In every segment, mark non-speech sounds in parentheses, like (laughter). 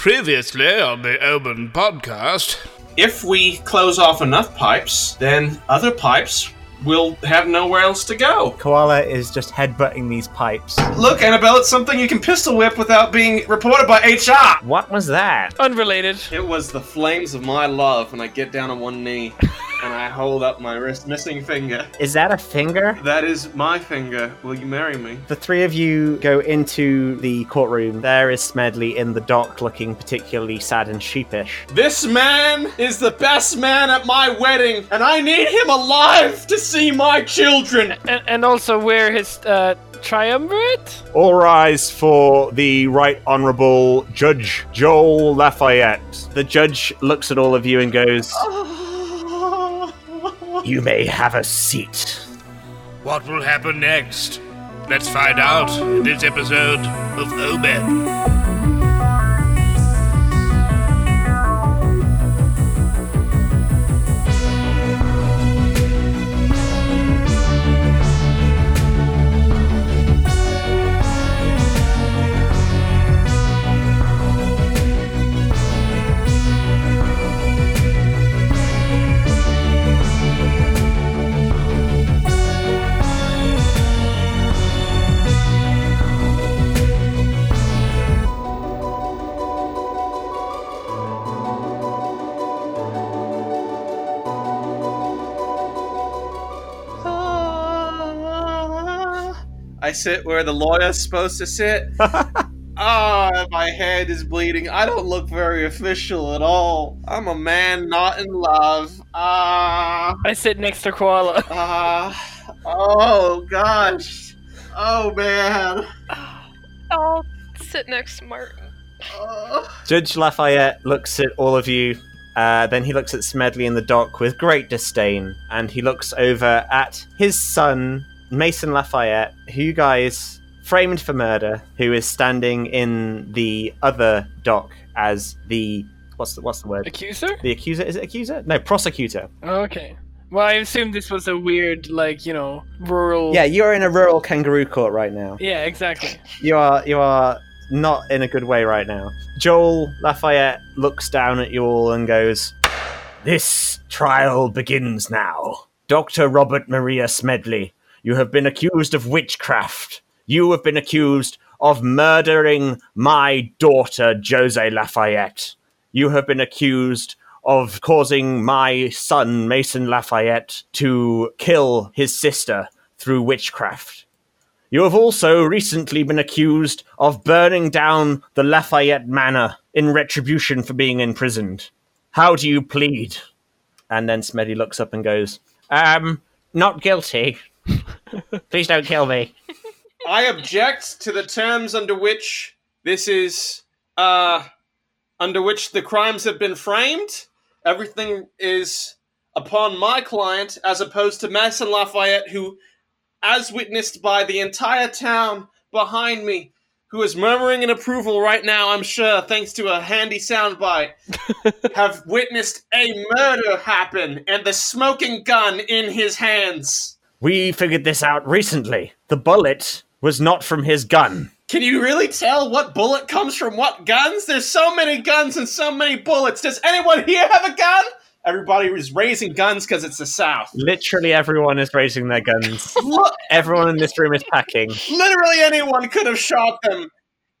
Previously on the Omen podcast. If we close off enough pipes, then other pipes will have nowhere else to go. Koala is just headbutting these pipes. Look, Annabelle, it's something you can pistol whip without being reported by HR. What was that? Unrelated. It was the flames of my love, when I get down on one knee (laughs) and I hold up my wrist missing finger. Is that a finger? That is my finger. Will you marry me? The three of you go into the courtroom. There is Smedley in the dock looking particularly sad and sheepish. This man is the best man at my wedding, and I need him alive to see my children. And, and also wear his uh, triumvirate? All rise for the Right Honourable Judge Joel Lafayette. The judge looks at all of you and goes, You may have a seat. What will happen next? Let's find out in this episode of Omen. I sit where the lawyer's supposed to sit. (laughs) Ah, my head is bleeding. I don't look very official at all. I'm a man not in love. Ah, I sit next to Koala. ah. Oh gosh. Oh man. I'll sit next to Martin. Oh. Judge Lafayette looks at all of you. Uh, then he looks at Smedley in the dock with great disdain, and he looks over at his son, Mason Lafayette, who you guys framed for murder, who is standing in the other dock as the what's the what's the word? Accuser? The accuser is it accuser? No, prosecutor. Oh, okay. Well, I assume this was a weird, like, you know, rural. Yeah, you are in a rural kangaroo court right now. Yeah, exactly. You are you are not in a good way right now. Joel Lafayette looks down at you all and goes, This trial begins now. Dr. Robert Maria Smedley, you have been accused of witchcraft. You have been accused of murdering my daughter, Josie Lafayette. You have been accused of causing my son, Mason Lafayette, to kill his sister through witchcraft. You have also recently been accused of burning down the Lafayette Manor in retribution for being imprisoned. How do you plead? And then Smeddy looks up and goes, Um, not guilty. Please don't kill me. (laughs) I object to the terms under which this is uh under which the crimes have been framed. Everything is upon my client as opposed to Mason Lafayette who as witnessed by the entire town behind me who is murmuring in approval right now, I'm sure, thanks to a handy soundbite, (laughs) have witnessed a murder happen and the smoking gun in his hands. We figured this out recently. The bullet was not from his gun. Can you really tell what bullet comes from what guns? There's so many guns and so many bullets. Does anyone here have a gun? Everybody is raising guns because it's the South. Literally everyone is raising their guns. Look, everyone in this room is packing. literally anyone could have shot them.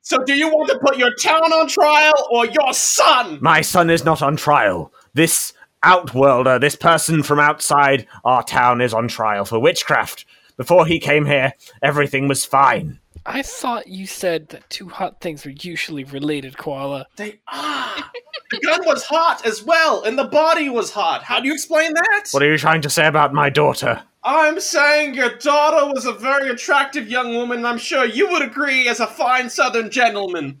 So do you want to put your town on trial or your son? My son is not on trial. This outworlder, this person from outside our town, is on trial for witchcraft. Before he came here, everything was fine. I thought you said that two hot things are usually related, Koala. They are. The gun was hot as well, and the body was hot. How do you explain that? What are you trying to say about my daughter? I'm saying your daughter was a very attractive young woman. and I'm sure you would agree as a fine Southern gentleman.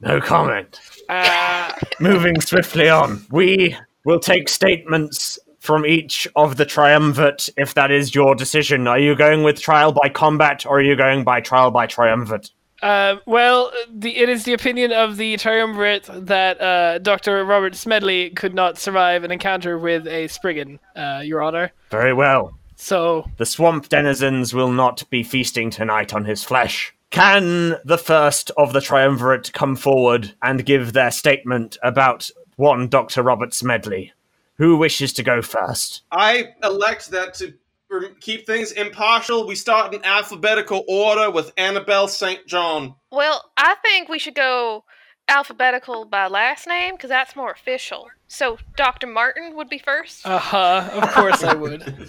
No comment. Uh, Moving swiftly on, we will take statements from each of the triumvirate if that is your decision. Are you going with trial by combat or are you going by trial by triumvirate? uh, well, the, it is the opinion of the triumvirate that uh, Dr. Robert Smedley could not survive an encounter with a Spriggan, uh, Your Honor. Very well. So, The swamp denizens will not be feasting tonight on his flesh. Can the first of the triumvirate come forward and give their statement about one Dr. Robert Smedley? Who wishes to go first? I elect that to keep things impartial. We start in alphabetical order with Annabelle St. John. Well, I think we should go alphabetical by last name because that's more official. So Dr. Martin would be first. Uh huh. Of course I would. (laughs)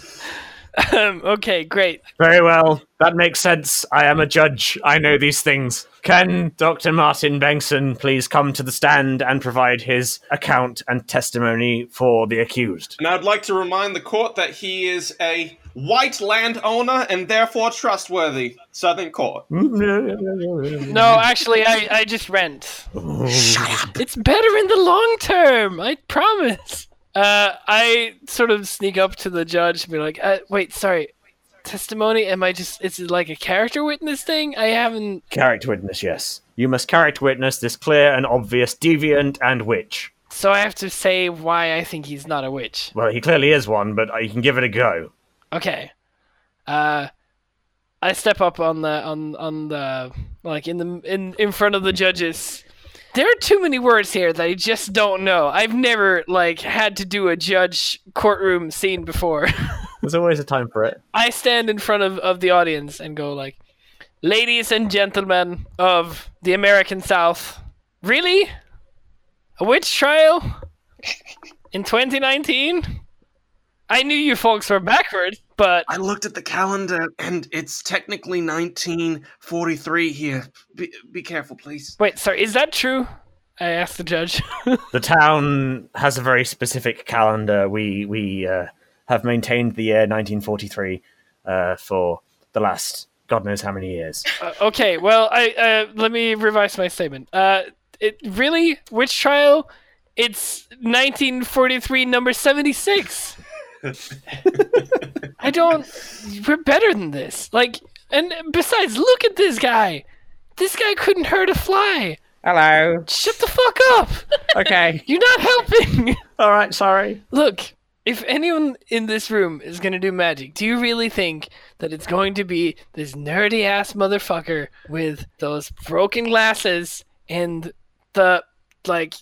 um, okay, great. Very well. That makes sense. I am a judge. I know these things. Can Dr. Martin Bengtson please come to the stand and provide his account and testimony for the accused? And I'd like to remind the court that he is a white landowner and therefore trustworthy. Southern Court. No, actually, I, I just rent. Shut up. It's better in the long term. I promise. Uh, I sort of sneak up to the judge and be like, uh, "Wait, sorry, testimony? Am I just? Is it like a character witness thing? I haven't. Character witness, yes. You must character witness this clear and obvious deviant and witch. So I have to say why I think he's not a witch. Well, he clearly is one, but you can give it a go. Okay. Uh, I step up on the on on the like in the in in front of the judges. There are too many words here that I just don't know. I've never like had to do a judge courtroom scene before. (laughs) There's always a time for it. I stand in front of, of the audience and go like, "Ladies and gentlemen of the American South, really? A witch trial in 2019? I knew you folks were backwards, but I looked at the calendar and it's technically 1943 here. Be, be careful, please. wait, sorry, is that true?" I asked the judge. The town has a very specific calendar. We we uh, have maintained the year 1943 uh, for the last God knows how many years. Uh, okay, well, I uh, let me revise my statement. Uh, it really witch trial? It's 1943, number 76. I don't. We're better than this. Like, and besides, look at this guy. This guy couldn't hurt a fly. Hello. Shut the fuck up. Okay. (laughs) You're not helping. All right. Sorry. Look, if anyone in this room is gonna do magic, do you really think that it's going to be this nerdy ass motherfucker with those broken glasses and the like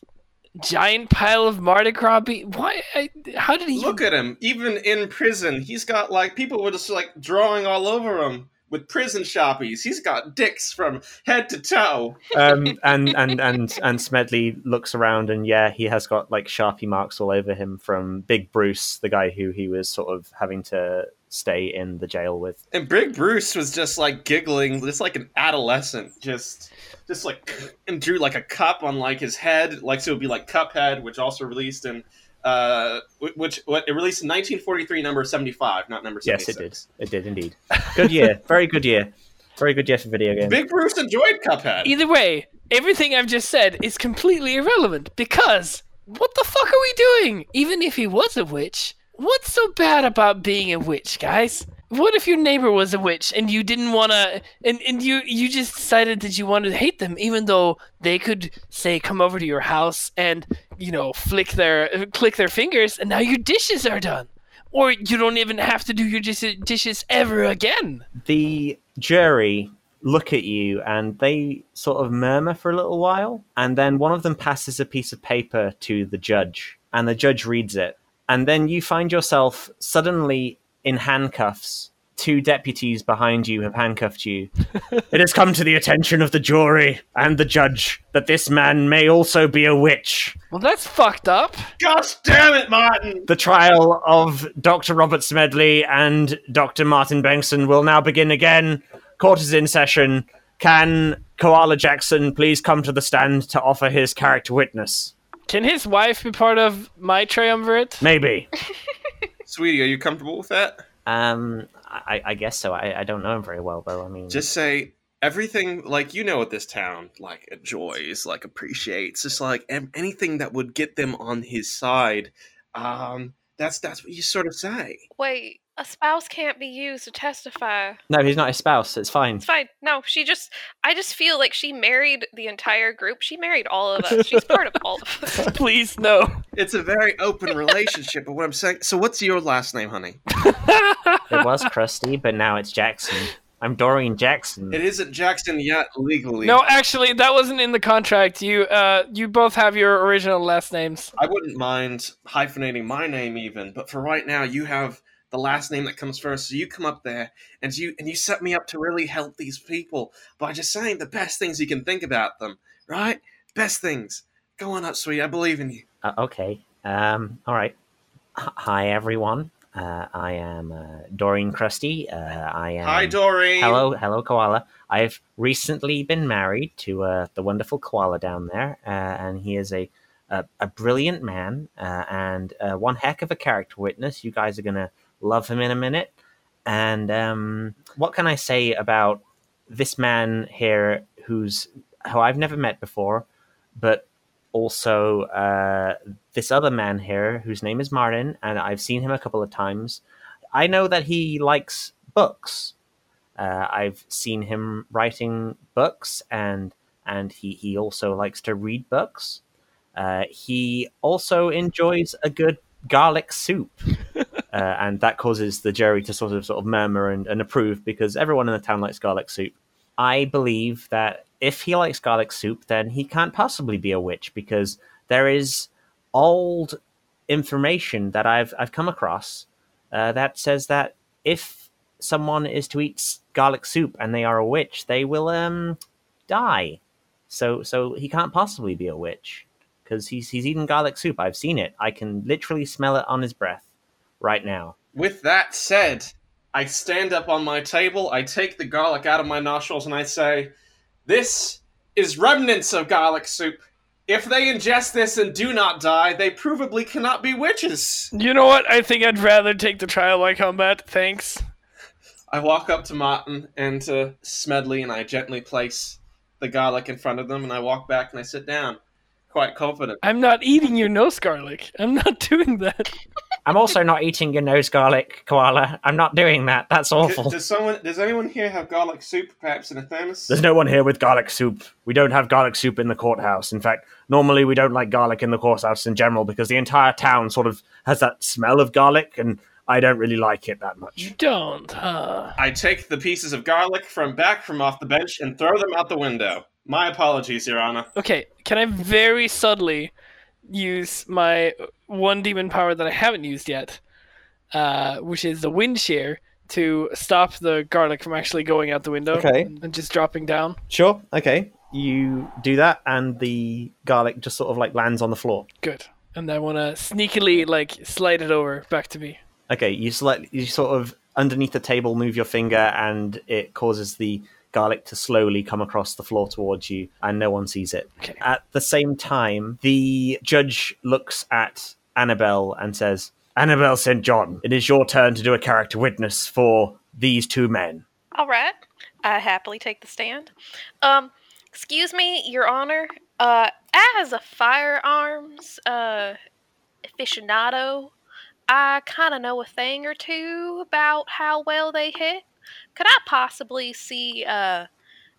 giant pile of Mardi Gras be- Why? I, how did he? Look at him. Even in prison, he's got like people were just like drawing all over him with prison sharpies. He's got dicks from head to toe. Um, (laughs) and and and and Smedley looks around, and yeah, he has got like sharpie marks all over him from Big Bruce, the guy who he was sort of having to stay in the jail with. And Big Bruce was just like giggling, just like an adolescent, just just like and drew like a cup on like his head, like so it would be like Cuphead, which also released in uh which what it released in 1943 number 75 not number Yes, it did. It did indeed. Good year. (laughs) Very good year. Very good year for video games. big bruce enjoyed cuphead Either way, everything I've just said is completely irrelevant because what the fuck are we doing? Even if he was a witch, what's so bad about being a witch, guys? What if your neighbor was a witch and you didn't want to, and, and you, you just decided that you wanted to hate them, even though they could say come over to your house and you know flick their click their fingers, and now your dishes are done, or you don't even have to do your dis- dishes ever again. the jury look at you and they sort of murmur for a little while and then one of them passes a piece of paper to the judge and the judge reads it and then you find yourself suddenly in handcuffs two deputies behind you have handcuffed you (laughs) it has come to the attention of the jury and the judge that this man may also be a witch Well, that's fucked up. gosh damn it martin the trial of Dr. Robert Smedley and Dr. Martin Bengtson will now begin again. Court is in session. Can Koala Jackson please come to the stand to offer his character witness? Can his wife be part of my triumvirate? Maybe. (laughs) sweetie are you comfortable with that Um, I, I guess so. I, I don't know him very well, though. I mean, just say everything like you know what this town like enjoys like appreciates just like anything that would get them on his side um that's that's what you sort of say Wait, a spouse can't be used to testify. no, he's not a spouse. It's fine. It's fine. No, she just. I just feel like she married the entire group. She married all of us. She's part of all of us. (laughs) Please, no. it's a very open relationship but what i'm saying so what's your last name honey (laughs) It was Krusty, but now it's Jackson. I'm Doreen Jackson. It isn't Jackson yet legally. No, actually, that wasn't in the contract. You, uh, you both have your original last names. I wouldn't mind hyphenating my name even, but for right now, you have the last name that comes first. So you come up there and you and you set me up to really help these people by just saying the best things you can think about them. Right? Best things. Go on up, sweet. I believe in you. Uh, okay. Um. All right. H- Hi, everyone. Uh, I am uh, Doreen Krusty. Uh, I am. Hi, Doreen. Hello, hello, koala. I've recently been married to uh, the wonderful koala down there, uh, and he is a a, a brilliant man uh, and uh, one heck of a character witness. You guys are gonna love him in a minute. And um, what can I say about this man here, who's who I've never met before, but also uh, this other man here whose name is Martin, and I've seen him a couple of times. I know that he likes books. Uh, I've seen him writing books, and and he, he also likes to read books. Uh, he also enjoys a good garlic soup, (laughs) uh, and that causes the jury to sort of sort of murmur and, and approve because everyone in the town likes garlic soup. I believe that if he likes garlic soup, then he can't possibly be a witch because there is old information that I've I've come across uh, that says that if someone is to eat garlic soup and they are a witch, they will um die. So so he can't possibly be a witch because he's he's eaten garlic soup. I've seen it. I can literally smell it on his breath right now. With that said, I stand up on my table, I take the garlic out of my nostrils, and I say, This is remnants of garlic soup. If they ingest this and do not die, they provably cannot be witches. You know what? I think I'd rather take the trial by combat. Thanks. I walk up to Martin and to Smedley, and I gently place the garlic in front of them, and I walk back and I sit down, quite confident. I'm not eating your nose garlic. I'm not (laughs) doing that. I'm also not eating your nose garlic, koala. I'm not doing that. That's awful. Does someone? Does anyone here have garlic soup, perhaps in a thermos? There's no one here with garlic soup. We don't have garlic soup in the courthouse. In fact, normally we don't like garlic in the courthouse in general because the entire town sort of has that smell of garlic, and I don't really like it that much. You don't, huh? I take the pieces of garlic from back from off the bench and throw them out the window. My apologies, Your Honor. Okay, can I very subtly use my one demon power that I haven't used yet, uh, which is the wind shear, to stop the garlic from actually going out the window Okay. and just dropping down? Sure. Okay. You do that, and the garlic just sort of like lands on the floor. Good. And I want to sneakily like slide it over back to me. Okay. You select. You sort of underneath the table move your finger, and it causes the garlic to slowly come across the floor towards you, and no one sees it. Okay. At the same time, the judge looks at Annabelle and says, Annabelle St. John, it is your turn to do a character witness for these two men. All right. I happily take the stand. Um, excuse me, Your Honor. Uh, as a firearms uh aficionado, I kind of know a thing or two about how well they hit. Could I possibly see uh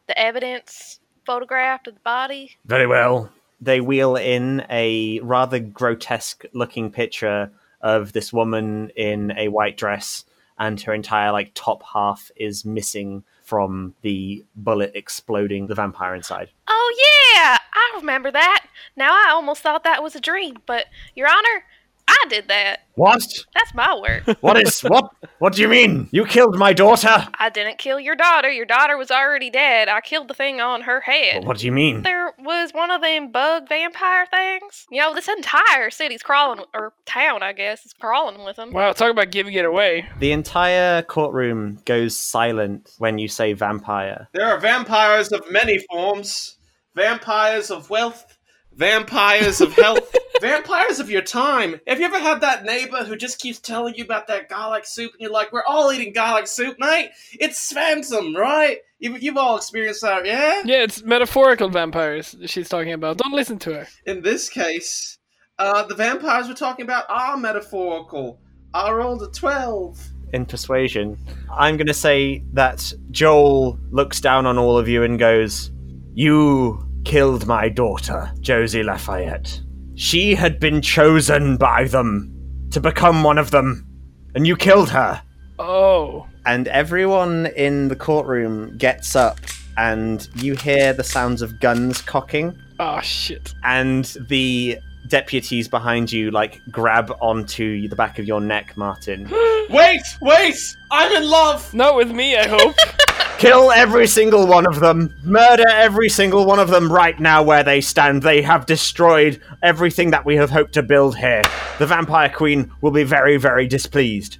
the evidence photographed of the body? Very well. They wheel in a rather grotesque looking picture of this woman in a white dress and her entire like top half is missing from the bullet exploding the vampire inside Oh yeah, I remember that. Now I almost thought that was a dream, but Your Honor, I did that. What? That's my work. (laughs) What is what? What do you mean? You killed my daughter? I didn't kill your daughter. Your daughter was already dead. I killed the thing on her head. What do you mean? There was one of them bug vampire things. You know, this entire city's crawling, or town, I guess, is crawling with them. Wow, talk about giving it away. the entire courtroom goes silent when you say vampire There are vampires of many forms vampires of wealth, vampires of health, vampires of your time. Have you ever had that neighbor who just keeps telling you about that garlic soup and you're like, we're all eating garlic soup, mate? It's phantom, right? You've, you've all experienced that, yeah? Yeah, it's metaphorical vampires she's talking about. Don't listen to her. In this case, uh, the vampires we're talking about are metaphorical. I rolled a 12. in persuasion i'm going to say that joel looks down on all of you and goes You killed my daughter, Josie Lafayette. She had been chosen by them to become one of them, and you killed her. Oh, and everyone in the courtroom gets up, and you hear the sounds of guns cocking, Oh shit. and the deputies behind you like grab onto the back of your neck, Martin. (gasps) Wait, wait! I'm in love! Not with me, I hope. (laughs) Kill every single one of them. Murder every single one of them right now where they stand. They have destroyed everything that we have hoped to build here. The Vampire Queen will be very, very displeased.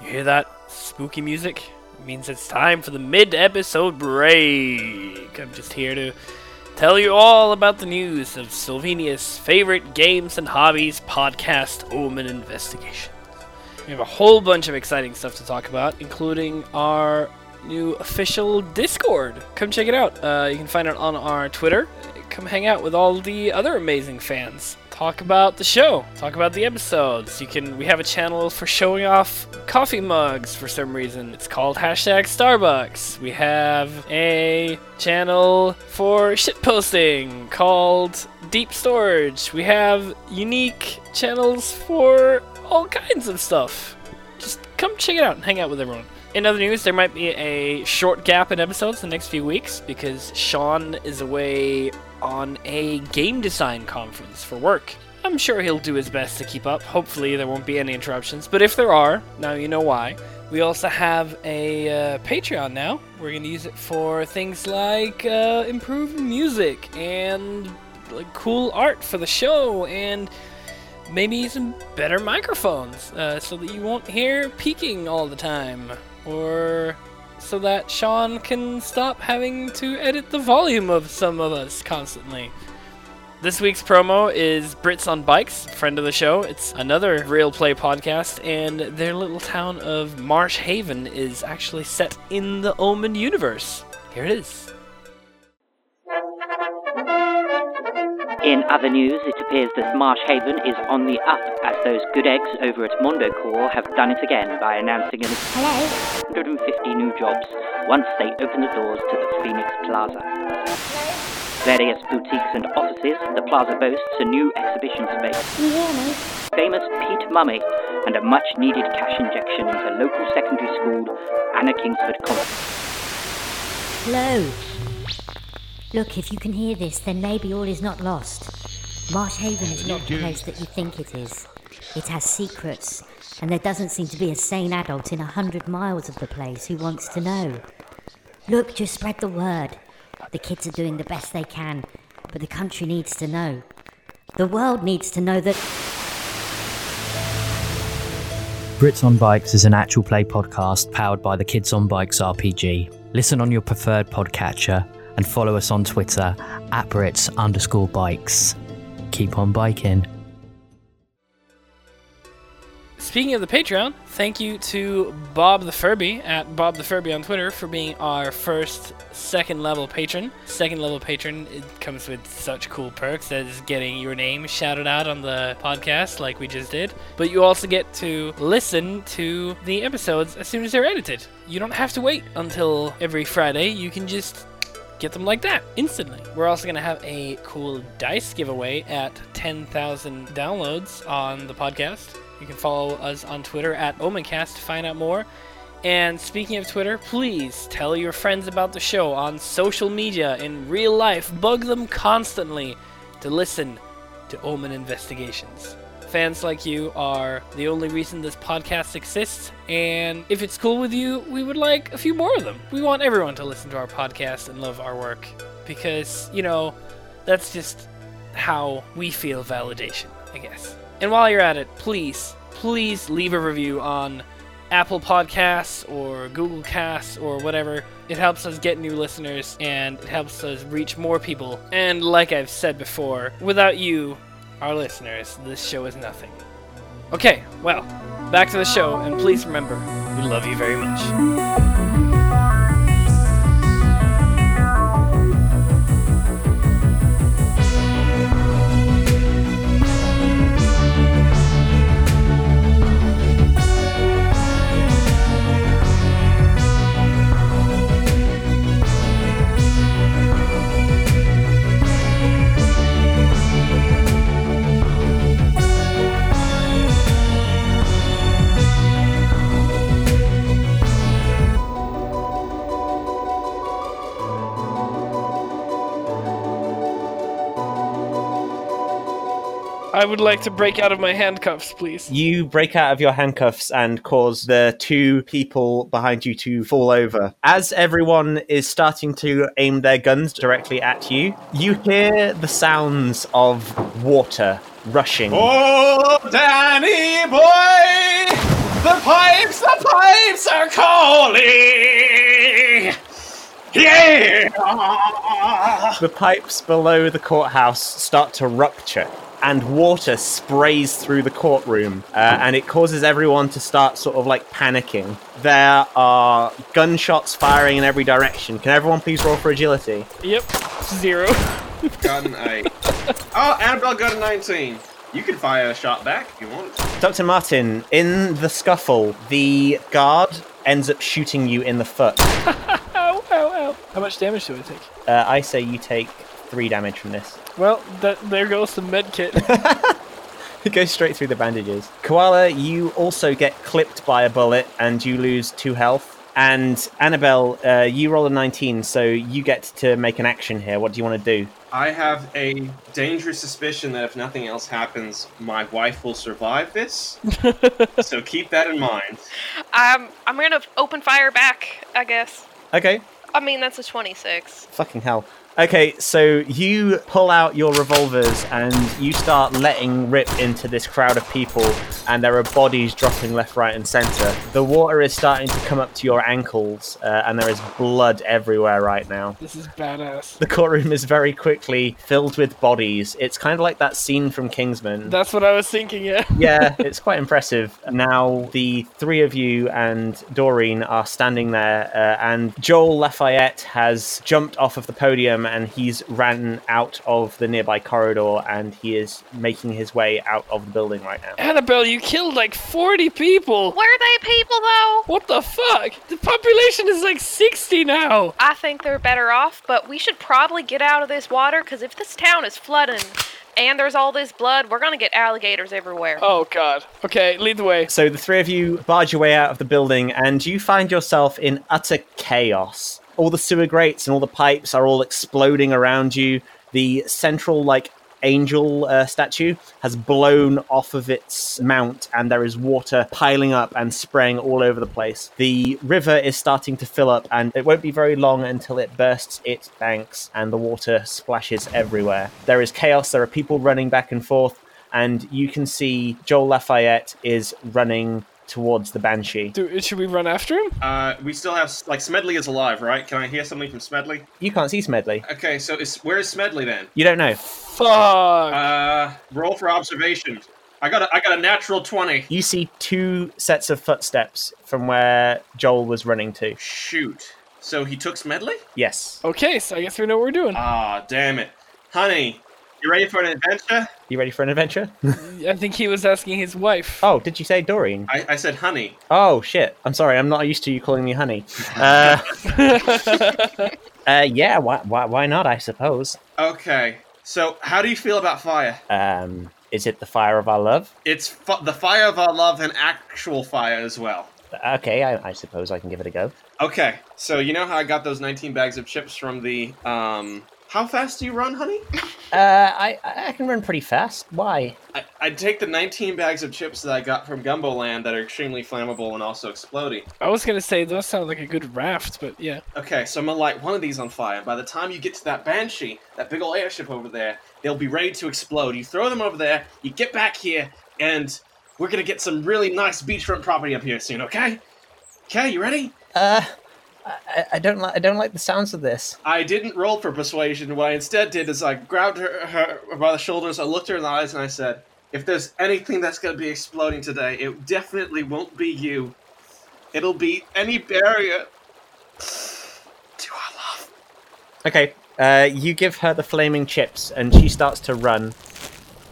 You hear that spooky music? It means it's time for the mid episode break. I'm just here to tell you all about the news of Slovenia's favorite games and hobbies podcast, Omen Investigations. We have a whole bunch of exciting stuff to talk about, including our new official Discord. Come check it out. Uh, you can find it on our Twitter. Come hang out with all the other amazing fans. Talk about the show. Talk about the episodes. You can. We have a channel for showing off coffee mugs for some reason. It's called hashtag Starbucks. We have a channel for shitposting called Deep Storage. We have unique channels for all kinds of stuff. Just come check it out and hang out with everyone. In other news, there might be a short gap in episodes the next few weeks because Sean is away on a game design conference for work. I'm sure he'll do his best to keep up. Hopefully, there won't be any interruptions. But if there are, now you know why. We also have a uh, Patreon now. We're going to use it for things like uh, improved music and like cool art for the show and maybe some better microphones uh, so that you won't hear peaking all the time or so that Sean can stop having to edit the volume of some of us constantly. This week's promo is Brits on Bikes, friend of the show. It's another real play podcast, and their little town of Marsh Haven is actually set in the Omen universe. Here it is. In other news, it appears that Marsh Haven is on the up as those good eggs over at Mondo Core have done it again by announcing an 150 new jobs once they open the doors to the Phoenix Plaza. Various boutiques and offices, the plaza boasts a new exhibition space. Famous Pete Mummy and a much needed cash injection into local secondary school, Anna Kingsford College. Hello. Look, if you can hear this, then maybe all is not lost. Marsh Haven is not the place that you think it is. It has secrets, and there doesn't seem to be a sane adult in a hundred miles of the place who wants to know. Look, just spread the word. The kids are doing the best they can, but the country needs to know. The world needs to know that. Brits on Bikes is an actual play podcast powered by the Kids on Bikes RPG. Listen on your preferred podcatcher and follow us on Twitter at Brits underscore bikes. Keep on biking. Speaking of the Patreon, thank you to Bob the Furby at Bob the Furby on Twitter for being our first second level patron. Second level patron it comes with such cool perks as getting your name shouted out on the podcast like we just did. But you also get to listen to the episodes as soon as they're edited. You don't have to wait until every Friday. You can just get them like that instantly. We're also going to have a cool dice giveaway at 10,000 downloads on the podcast. You can follow us on Twitter at Omencast to find out more. And speaking of Twitter, please tell your friends about the show on social media in real life. Bug them constantly to listen to Omen Investigations. Fans like you are the only reason this podcast exists, and if it's cool with you, we would like a few more of them. We want everyone to listen to our podcast and love our work because, you know, that's just how we feel validation, I guess. And while you're at it, please, please leave a review on Apple Podcasts or Google Casts or whatever. It helps us get new listeners and it helps us reach more people. And like I've said before, without you, our listeners, this show is nothing. Okay, well, back to the show, and please remember, we love you very much. I would like to break out of my handcuffs, please. You break out of your handcuffs and cause the two people behind you to fall over. As everyone is starting to aim their guns directly at you, you hear the sounds of water rushing. Oh, Danny boy! The pipes, the pipes are calling! Yeah! The pipes below the courthouse start to rupture. And water sprays through the courtroom, uh, and it causes everyone to start sort of like panicking. There are gunshots firing in every direction. Can everyone please roll for agility? Yep. Zero. Got an 8. (laughs) Oh, Annabelle got a 19. You can fire a shot back if you want. Dr. Martin, in the scuffle, the guard ends up shooting you in the foot. (laughs) Ow, ow, ow. How much damage do I take? Uh, I say you take three damage from this. Well, that, there goes the med kit. (laughs) It goes straight through the bandages. Koala, you also get clipped by a bullet and you lose two health. And Annabelle, uh, you roll a 19, so you get to make an action here. What do you want to do? I have a dangerous suspicion that if nothing else happens, my wife will survive this. (laughs) so keep that in mind. I'm I'm gonna open fire back. I guess. Okay, I mean that's a 26. fucking hell. Okay, so you pull out your revolvers and you start letting rip into this crowd of people, and there are bodies dropping left, right, and center. The water is starting to come up to your ankles, uh, and there is blood everywhere right now. this is badass. The courtroom is very quickly filled with bodies. It's kind of like that scene from Kingsman. That's what I was thinking, yeah. (laughs) yeah, (laughs) it's quite impressive. Now, the three of you and Doreen are standing there, uh, and Joel Lafayette has jumped off of the podium and he's ran out of the nearby corridor and he is making his way out of the building right now. Annabelle, you killed like 40 people. Were they people though? What the fuck? The population is like 60 now. I think they're better off, but we should probably get out of this water because if this town is flooding and there's all this blood, we're gonna get alligators everywhere. Oh god. Okay, lead the way. So the three of you barge your way out of the building and you find yourself in utter chaos. All the sewer grates and all the pipes are all exploding around you. The central, like, angel uh, statue has blown off of its mount and there is water piling up and spraying all over the place. The river is starting to fill up and it won't be very long until it bursts its banks and the water splashes everywhere. There is chaos, there are people running back and forth and you can see Joel Lafayette is running towards the Banshee. Do, should we run after him? Uh, we still have like Smedley is alive, right? Can I hear something from Smedley? You can't see Smedley. Okay, so is where is Smedley then? You don't know. Fuck. Uh, roll for observation. I got a, I got a natural twenty. You see two sets of footsteps from where Joel was running to. Shoot. So he took Smedley? Yes. okay, so I guess we know what we're doing. Ah, damn it, honey. You ready for an adventure? You ready for an adventure? I think he was asking his wife. oh, did you say Doreen? I, I said honey. Oh shit! I'm sorry. I'm not used to you calling me honey. (laughs) Uh, (laughs) uh, yeah. Why, why? Why not? I suppose. Okay. So how do you feel about fire? Um, is it the fire of our love? It's fu- the fire of our love and actual fire as well. Okay, I, I suppose I can give it a go. Okay, so you know how I got those 19 bags of chips from the um. How fast do you run, honey? Uh, I I can run pretty fast. Why? I, I'd take the 19 bags of chips that I got from Gumbo Land that are extremely flammable and also exploding. I was gonna say those sound like a good raft, but yeah. Okay, so I'm gonna light one of these on fire. By the time you get to that Banshee, that big old airship over there, they'll be ready to explode. You throw them over there, you get back here, and we're gonna get some really nice beachfront property up here soon, okay? Okay, you ready? Uh, I, I don't like I don't like the sounds of this. I didn't roll for persuasion. What I instead did is I grabbed her, her by the shoulders, I looked her in the eyes, and I said, If there's anything that's gonna be exploding today, it definitely won't be you. It'll be any barrier to our love. Okay, uh, you give her the flaming chips, and she starts to run.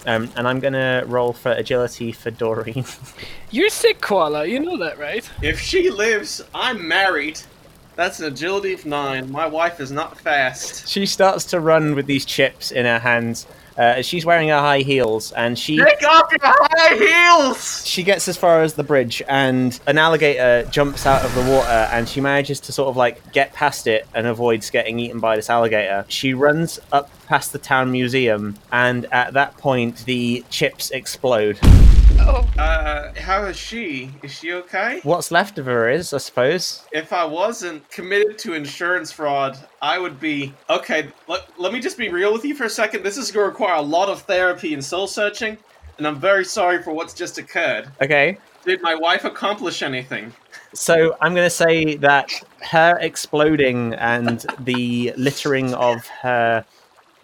Um, and I'm gonna roll for agility for Doreen. (laughs) You're sick, Koala. You know that, right? If she lives, I'm married. That's an agility of nine. My wife is not fast. She starts to run with these chips in her hands. Uh, she's wearing her high heels, and she Take off your high heels! she gets as far as the bridge, and an alligator jumps out of the water, and she manages to sort of like get past it and avoids getting eaten by this alligator. She runs up past the town museum, and at that point, the chips explode. Oh, Uh, how is she? Is she okay? What's left of her is, I suppose. If I wasn't committed to insurance fraud, I would be. Okay, let, let me just be real with you for a second. This is going to require a lot of therapy and soul searching, and I'm very sorry for what's just occurred. Okay. Did my wife accomplish anything? So I'm going to say that her exploding and the littering of her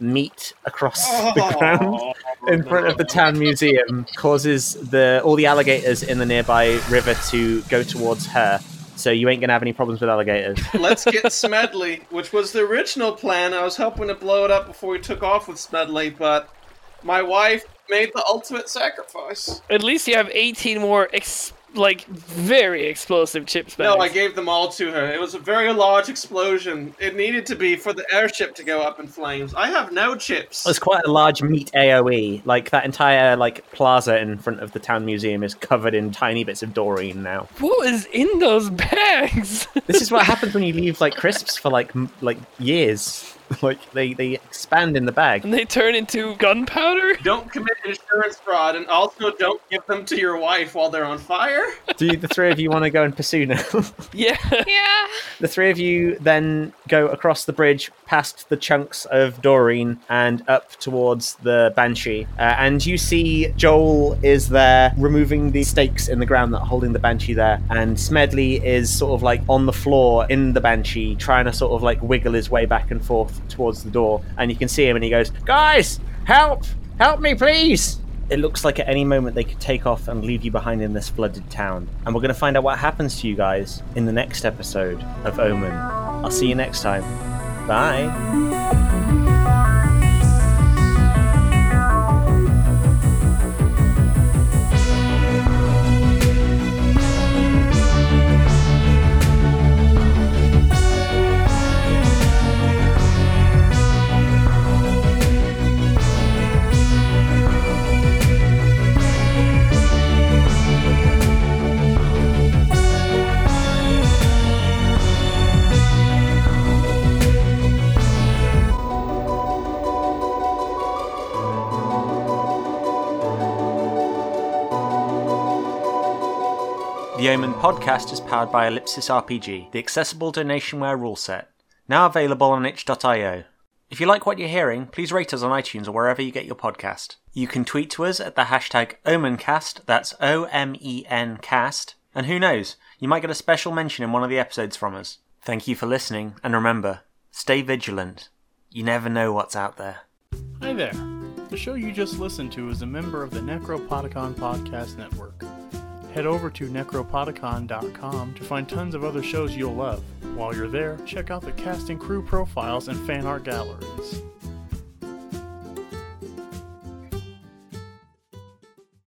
meat across the oh. ground oh, in front of the town museum causes the all the alligators in the nearby river to go towards her. So you ain't gonna have any problems with alligators. Let's get Smedley, which was the original plan. I was hoping to blow it up before we took off with Smedley, but my wife made the ultimate sacrifice. At least you have 18 more, ex- like, very explosive chips bags. No, I gave them all to her. It was a very large explosion. It needed to be for the airship to go up in flames. I have no chips. There's quite a large meat AOE. Like that entire like plaza in front of the town museum is covered in tiny bits of Doreen now. What is in those bags? This is what (laughs) happens when you leave like crisps for like m- like years. (laughs) Like they they expand in the bag. and they turn into gunpowder? (laughs) Don't commit insurance fraud, and also don't give them to your wife while they're on fire. Do the three of you want to go and pursue now? (laughs) Yeah. yeah. The three of you then go across the bridge, past the chunks of Doreen, and up towards the Banshee. Uh, and you see Joel is there removing the stakes in the ground that are holding the Banshee there. And Smedley is sort of like on the floor in the Banshee, trying to sort of like wiggle his way back and forth towards the door. And you can see him, and he goes, Guys, help! Help me, please! It looks like at any moment they could take off and leave you behind in this flooded town. And we're going to find out what happens to you guys in the next episode of Omen. I'll see you next time. Bye. The Omen podcast is powered by Ellipsis RPG, the accessible donationware rule set. Now available on itch.io. If you like what you're hearing, please rate us on iTunes or wherever you get your podcast. You can tweet to us at the hashtag OmenCast, that's O M E N cast, and who knows, you might get a special mention in one of the episodes from us. Thank you for listening, and remember, stay vigilant. You never know what's out there. Hi there. The show you just listened to is a member of the Necropodicon Podcast Network. Head over to necropodicon.com to find tons of other shows you'll love. While you're there, check out the cast and crew profiles and fan art galleries.